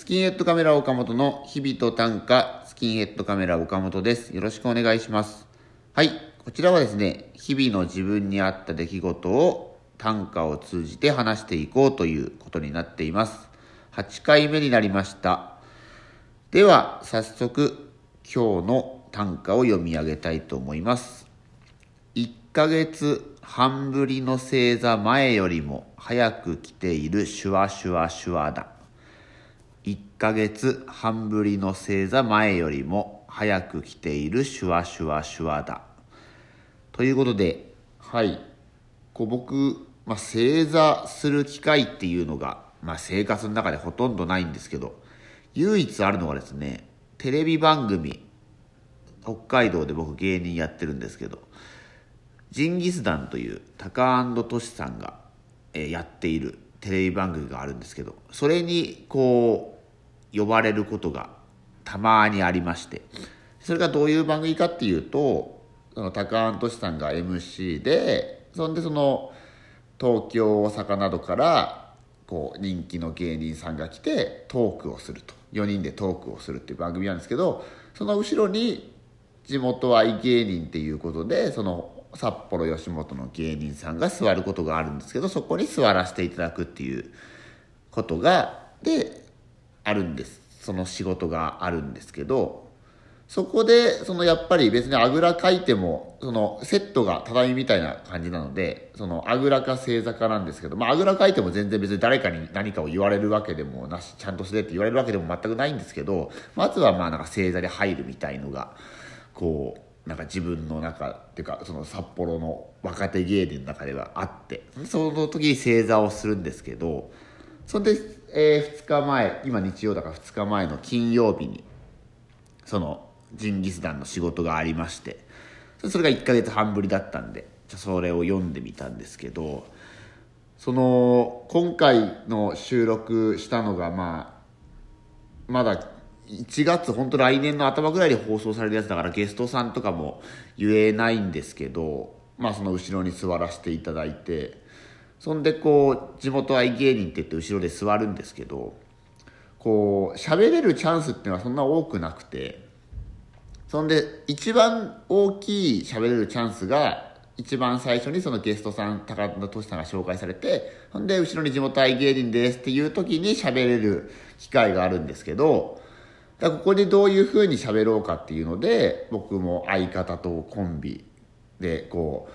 スキンヘッドカメラ岡本の日々と短歌スキンヘッドカメラ岡本です。よろしくお願いします。はい。こちらはですね、日々の自分にあった出来事を短歌を通じて話していこうということになっています。8回目になりました。では、早速、今日の短歌を読み上げたいと思います。1ヶ月半ぶりの星座前よりも早く来ているシュワシュワシュワだ。1ヶ月半ぶりの星座前よりも早く来ているシュワシュワシュワだ。ということで、はい。こう僕、まあ、星座する機会っていうのが、まあ、生活の中でほとんどないんですけど、唯一あるのがですね、テレビ番組、北海道で僕芸人やってるんですけど、ジンギスダンというタカトシさんが、えーやっているテレビ番組があるんですけどそれにこう呼ばれることがたまにありまして。それがどういう番組かっていうとそのタカトシさんが MC でそんでその東京大阪などからこう人気の芸人さんが来てトークをすると。4人でトークをするっていう番組なんですけどその後ろに地元愛芸人っていうことでその札幌吉本の芸人さんが座ることがあるんですけどそこに座らせていただくっていうことがであるんです。その仕事があるんですけどそこでそのやっぱり別にあぐらかいてもそのセットが畳みたいな感じなのでそのあぐらか正座かなんですけど、まあ、あぐらかいても全然別に誰かに何かを言われるわけでもなしちゃんとしてって言われるわけでも全くないんですけどまずはまあなんか正座で入るみたいのがこうなんか自分の中っていうかその札幌の若手芸人の中ではあってその時に正座をするんですけどそんで、え2日前今日曜だから2日前の金曜日にそのジンギスダンの仕事がありましてそれが1ヶ月半ぶりだったんでじゃそれを読んでみたんですけどその今回の収録したのがまあまだ1月本当来年の頭ぐらいに放送されるやつだからゲストさんとかも言えないんですけどまあその後ろに座らせていただいてそんでこう地元愛芸人って言って後ろで座るんですけどこう喋れるチャンスっていうのはそんな多くなくてそんで一番大きい喋れるチャンスが一番最初にそのゲストさん高田敏さんが紹介されてほんで後ろに地元愛芸人ですっていう時に喋れる機会があるんですけどだここでどういうふうに喋ろうかっていうので僕も相方とコンビでこ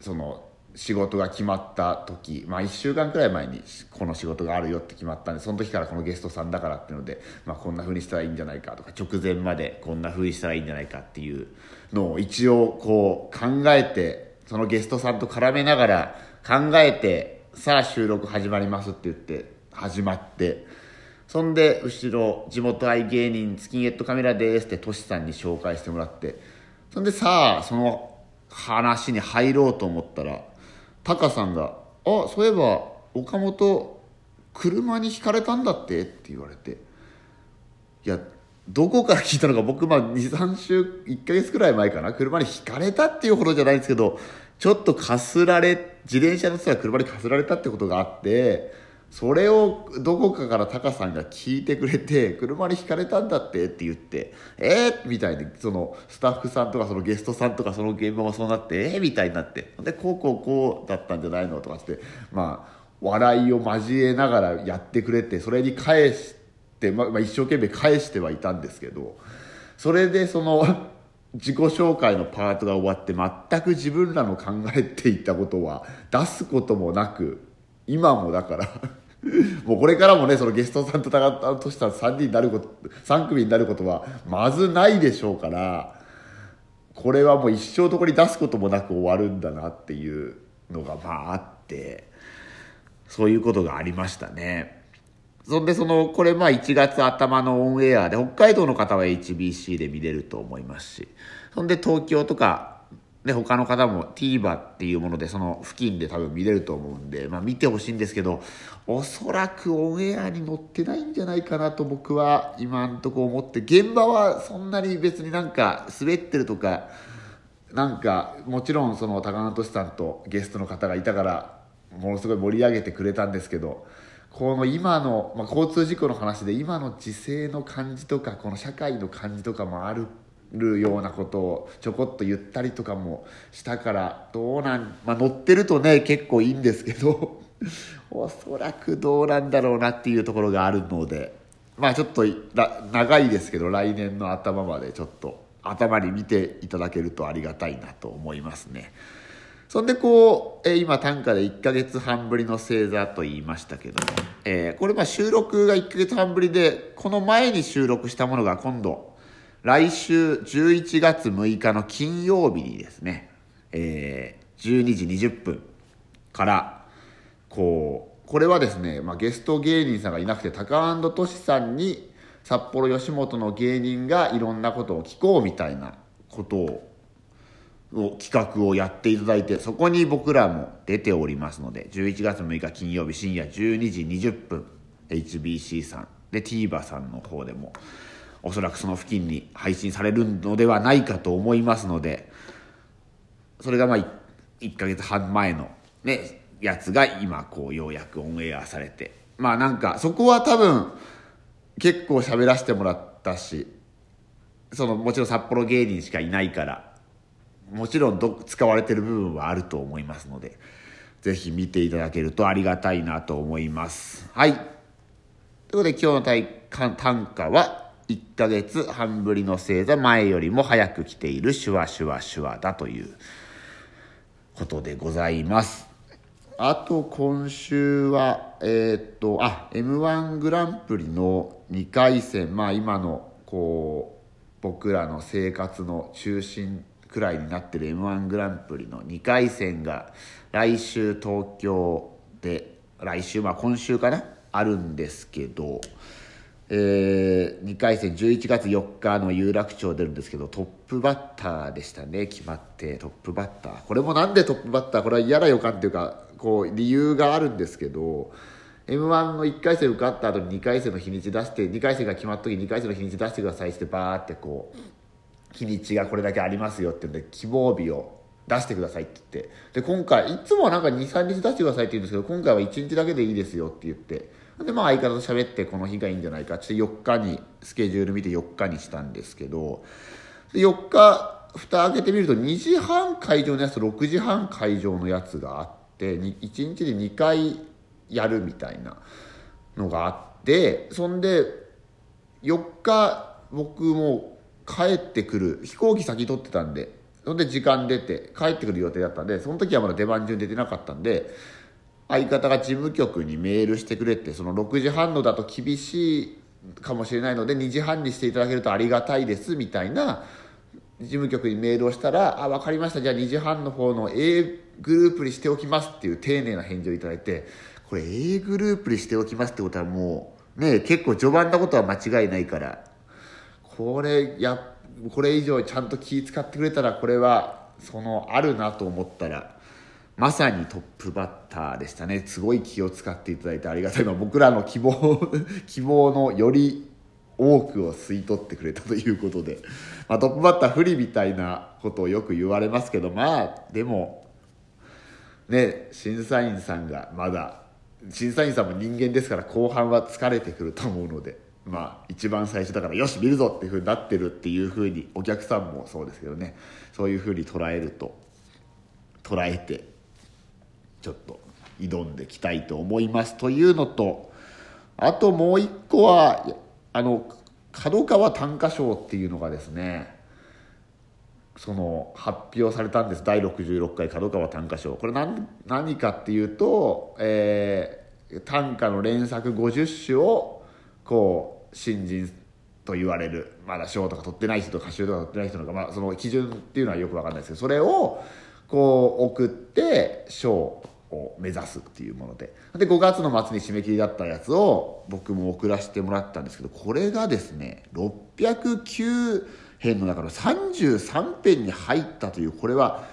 うその仕事が決まった時まあ1週間くらい前にこの仕事があるよって決まったんでその時からこのゲストさんだからっていうので、まあ、こんな風にしたらいいんじゃないかとか直前までこんな風にしたらいいんじゃないかっていうのを一応こう考えてそのゲストさんと絡めながら考えてさあ収録始まりますって言って始まって。そんで後ろ地元愛芸人スキンヘッドカメラですってトシさんに紹介してもらってそんでさあその話に入ろうと思ったらタカさんが「あそういえば岡本車にひかれたんだって?」って言われていやどこから聞いたのか僕まあ23週1ヶ月くらい前かな？車にひかれたっていうほどじゃないんですけどちょっとかすられ自転車乗ってた車にかすられたってことがあってそれをどこかからタカさんが聞いてくれて車にひかれたんだってって言ってえー、みたいにそのスタッフさんとかそのゲストさんとかその現場もそうなってえー、みたいになって。でこうこうこうだったんじゃないのとかってまあ笑いを交えながらやってくれてそれに返して、ま、まあ一生懸命返してはいたんですけどそれでその自己紹介のパートが終わって全く自分らの考えていたことは出すこともなく今もだから もうこれからもねそのゲストさんと高田とした3人になること3組になることはまずないでしょうからこれはもう一生どこに出すこともなく終わるんだなっていうのがまああってそういうことがありましたね。そんでそのこれまあ1月頭のオンエアで北海道の方は HBC で見れると思いますしそんで東京とかで他の方も TVer っていうものでその付近で多分見れると思うんで、まあ、見てほしいんですけどおそらくオンエアに載ってないんじゃないかなと僕は今んとこ思って現場はそんなに別になんか滑ってるとかなんかもちろんその高野俊さんとゲストの方がいたからものすごい盛り上げてくれたんですけどこの今の、まあ、交通事故の話で今の時勢の感じとかこの社会の感じとかもあるるようなことをちょこっと言ったりとかもしたからどうなん、まあ、乗ってるとね結構いいんですけど おそらくどうなんだろうなっていうところがあるのでまあちょっと長いですけど来年の頭までちょっと頭に見ていただけるとありがたいなと思いますね。そんでこう、え、今短歌で1ヶ月半ぶりの星座と言いましたけども、えー、これま収録が1ヶ月半ぶりでこの前に収録したものが今度来週11月6日の金曜日にですね、えー、12時20分からこうこれはですね、まあ、ゲスト芸人さんがいなくてタカトシさんに札幌吉本の芸人がいろんなことを聞こうみたいなことをを企画をやっていただいてそこに僕らも出ておりますので11月6日金曜日深夜12時20分 HBC さんで TVer さんの方でもおそらくその付近に配信されるのではないかと思いますのでそれがまあ 1, 1ヶ月半前のねやつが今こうようやくオンエアされて。まあなんかそこは多分結構喋らせてもらったしそのもちろん札幌芸人しかいないからもちろんど使われてる部分はあると思いますのでぜひ見ていただけるとありがたいなと思います。はい。ということで今日の単価は1ヶ月半ぶりの星座前よりも早く来ているシュワシュワシュワだということでございます。あと今週はえー、っとあ m 1グランプリの2回戦。まあ今のこう僕らの生活の中心くらいになってる m 1グランプリの2回戦が来週東京で来週まあ今週かな？あるんですけど、えー、2回戦11月4日の有楽町出るんですけどトップバッターでしたね決まって。トップバッター。これもなんでトップバッター？これは嫌な予感っていうかこう理由があるんですけど m 1の1回戦受かった後に2回戦の日にち出して2回戦が決まった時に2回戦の日にち出してくださいってバーってこう日にちがこれだけありますよって言うんで希望日を出してくださいって言って。で今回いつもはなんか23日出してくださいって言うんですけど今回は1日だけでいいですよって言ってでまあ相方と喋ってこの日がいいんじゃないか。って4日にスケジュール見て4日にしたんですけどで4日蓋開けてみると2時半会場のやつと6時半会場のやつがあって1日で2回やるみたいなのがあってそんで4日僕も帰ってくる飛行機先取ってたんでそんで時間出て帰ってくる予定だったんでその時はまだ出番順出てなかったんで相方が事務局にメールしてくれってその6時半のだと厳しいかもしれないので2時半にしていただけるとありがたいですみたいな事務局にメールをしたら「あ分かりました。じゃあ2時半の方の A グループにしておきます」っていう丁寧な返事をいただいてこれ A グループにしておきますってことはもうね結構序盤なことは間違いないからこれやこれ以上ちゃんと気使ってくれたらこれはそのあるなと思ったらまさにトップバッターでしたね。すごい気を使っていただいてありがたい、まあ、僕らの希望 希望のより多くを吸い取ってくれたということで、まあ、トップバッター不利みたいなことをよく言われますけどまあでもね審査員さんがまだ審査員さんも人間ですから後半は疲れてくると思うのでまあ一番最初だからよし見るぞっていうふうになってるっていうふうにお客さんもそうですけどねそういうふうに捉えると捉えてちょっと挑んでいきたいと思いますというのとあともう一個はあの角川短歌賞っていうのがですねその発表されたんです。第66回角川短歌賞。これ何何かっていうと、えー、短歌の連作50首をこう新人と言われる。まだ賞とか取ってない人とか歌集とか取ってない人とか、まあ、その基準っていうのはよく分かんないですけどそれをこう送って賞を目指すっていうもので。で5月の末に締め切りだったやつを僕も送らせてもらったんですけどこれがですね609編の中の33編に入ったというこれは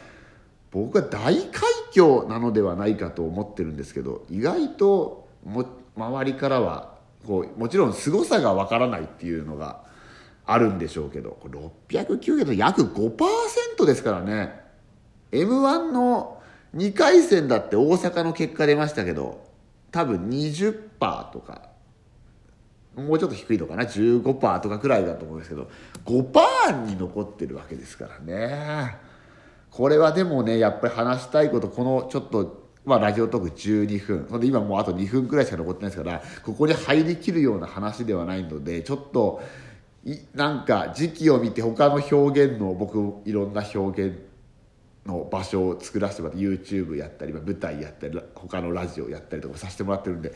僕は大快挙なのではないかと思ってるんですけど意外と周りからはこうもちろん凄さがわからないっていうのがあるんでしょうけど609件の約5%ですからね。m 1の2回戦だって大阪の結果出ましたけど多分20%とかもうちょっと低いのかな？15%とかくらいだと思うんですけど5%に残ってるわけですからね。これはでもねやっぱり話したいことこのちょっとまあ、ラジオトーク12分。ほんで今もうあと2分くらいしか残ってないですからここに入りきるような話ではないのでちょっといなんか時期を見て他の表現の僕いろんな表現の場所を作らせてもらって YouTube やったり舞台やったり他のラジオやったりとかさせてもらってるんで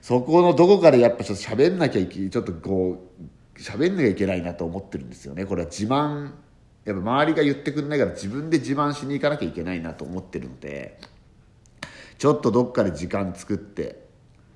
そこのどこかでやっぱちょっと喋んなきゃいけちょっとこう喋んなきゃいけないなと思ってるんですよね。これは自慢やっぱ周りが言ってくれないから自分で自慢しに行かなきゃいけないなと思ってるのでちょっとどっかで時間作って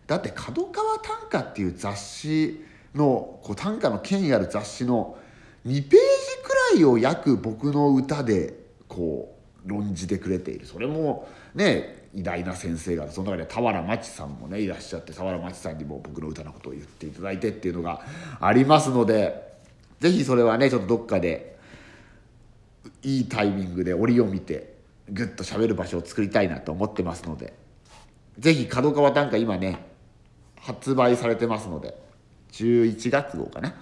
だって角川短歌っていう雑誌のこう短歌の権威ある雑誌の2ページくらいを約僕の歌でこう論じてくれているそれもね偉大な先生がその中で俵真知さんもねいらっしゃって俵真知さんにも僕の歌のことを言っていただいてっていうのがありますので是非それはねちょっとどっかでいいタイミングで折を見てぐっと喋る場所を作りたいなと思ってますので是非角川短歌今ね発売されてますので。11月号かな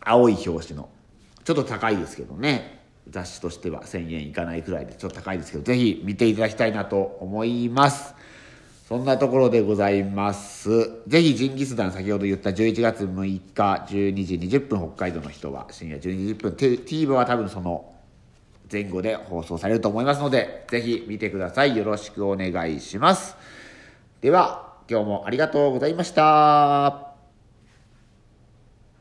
青い表紙のちょっと高いですけどね雑誌としては1000円いかないくらいでちょっと高いですけどぜひ見ていただきたいなと思います。そんなところでございます。ぜひジンギスダン先ほど言った11月6日12時20分北海道の人は深夜12時10分 TVer は多分その前後で放送されると思いますのでぜひ見てください。よろしくお願いします。では今日もありがとうございました。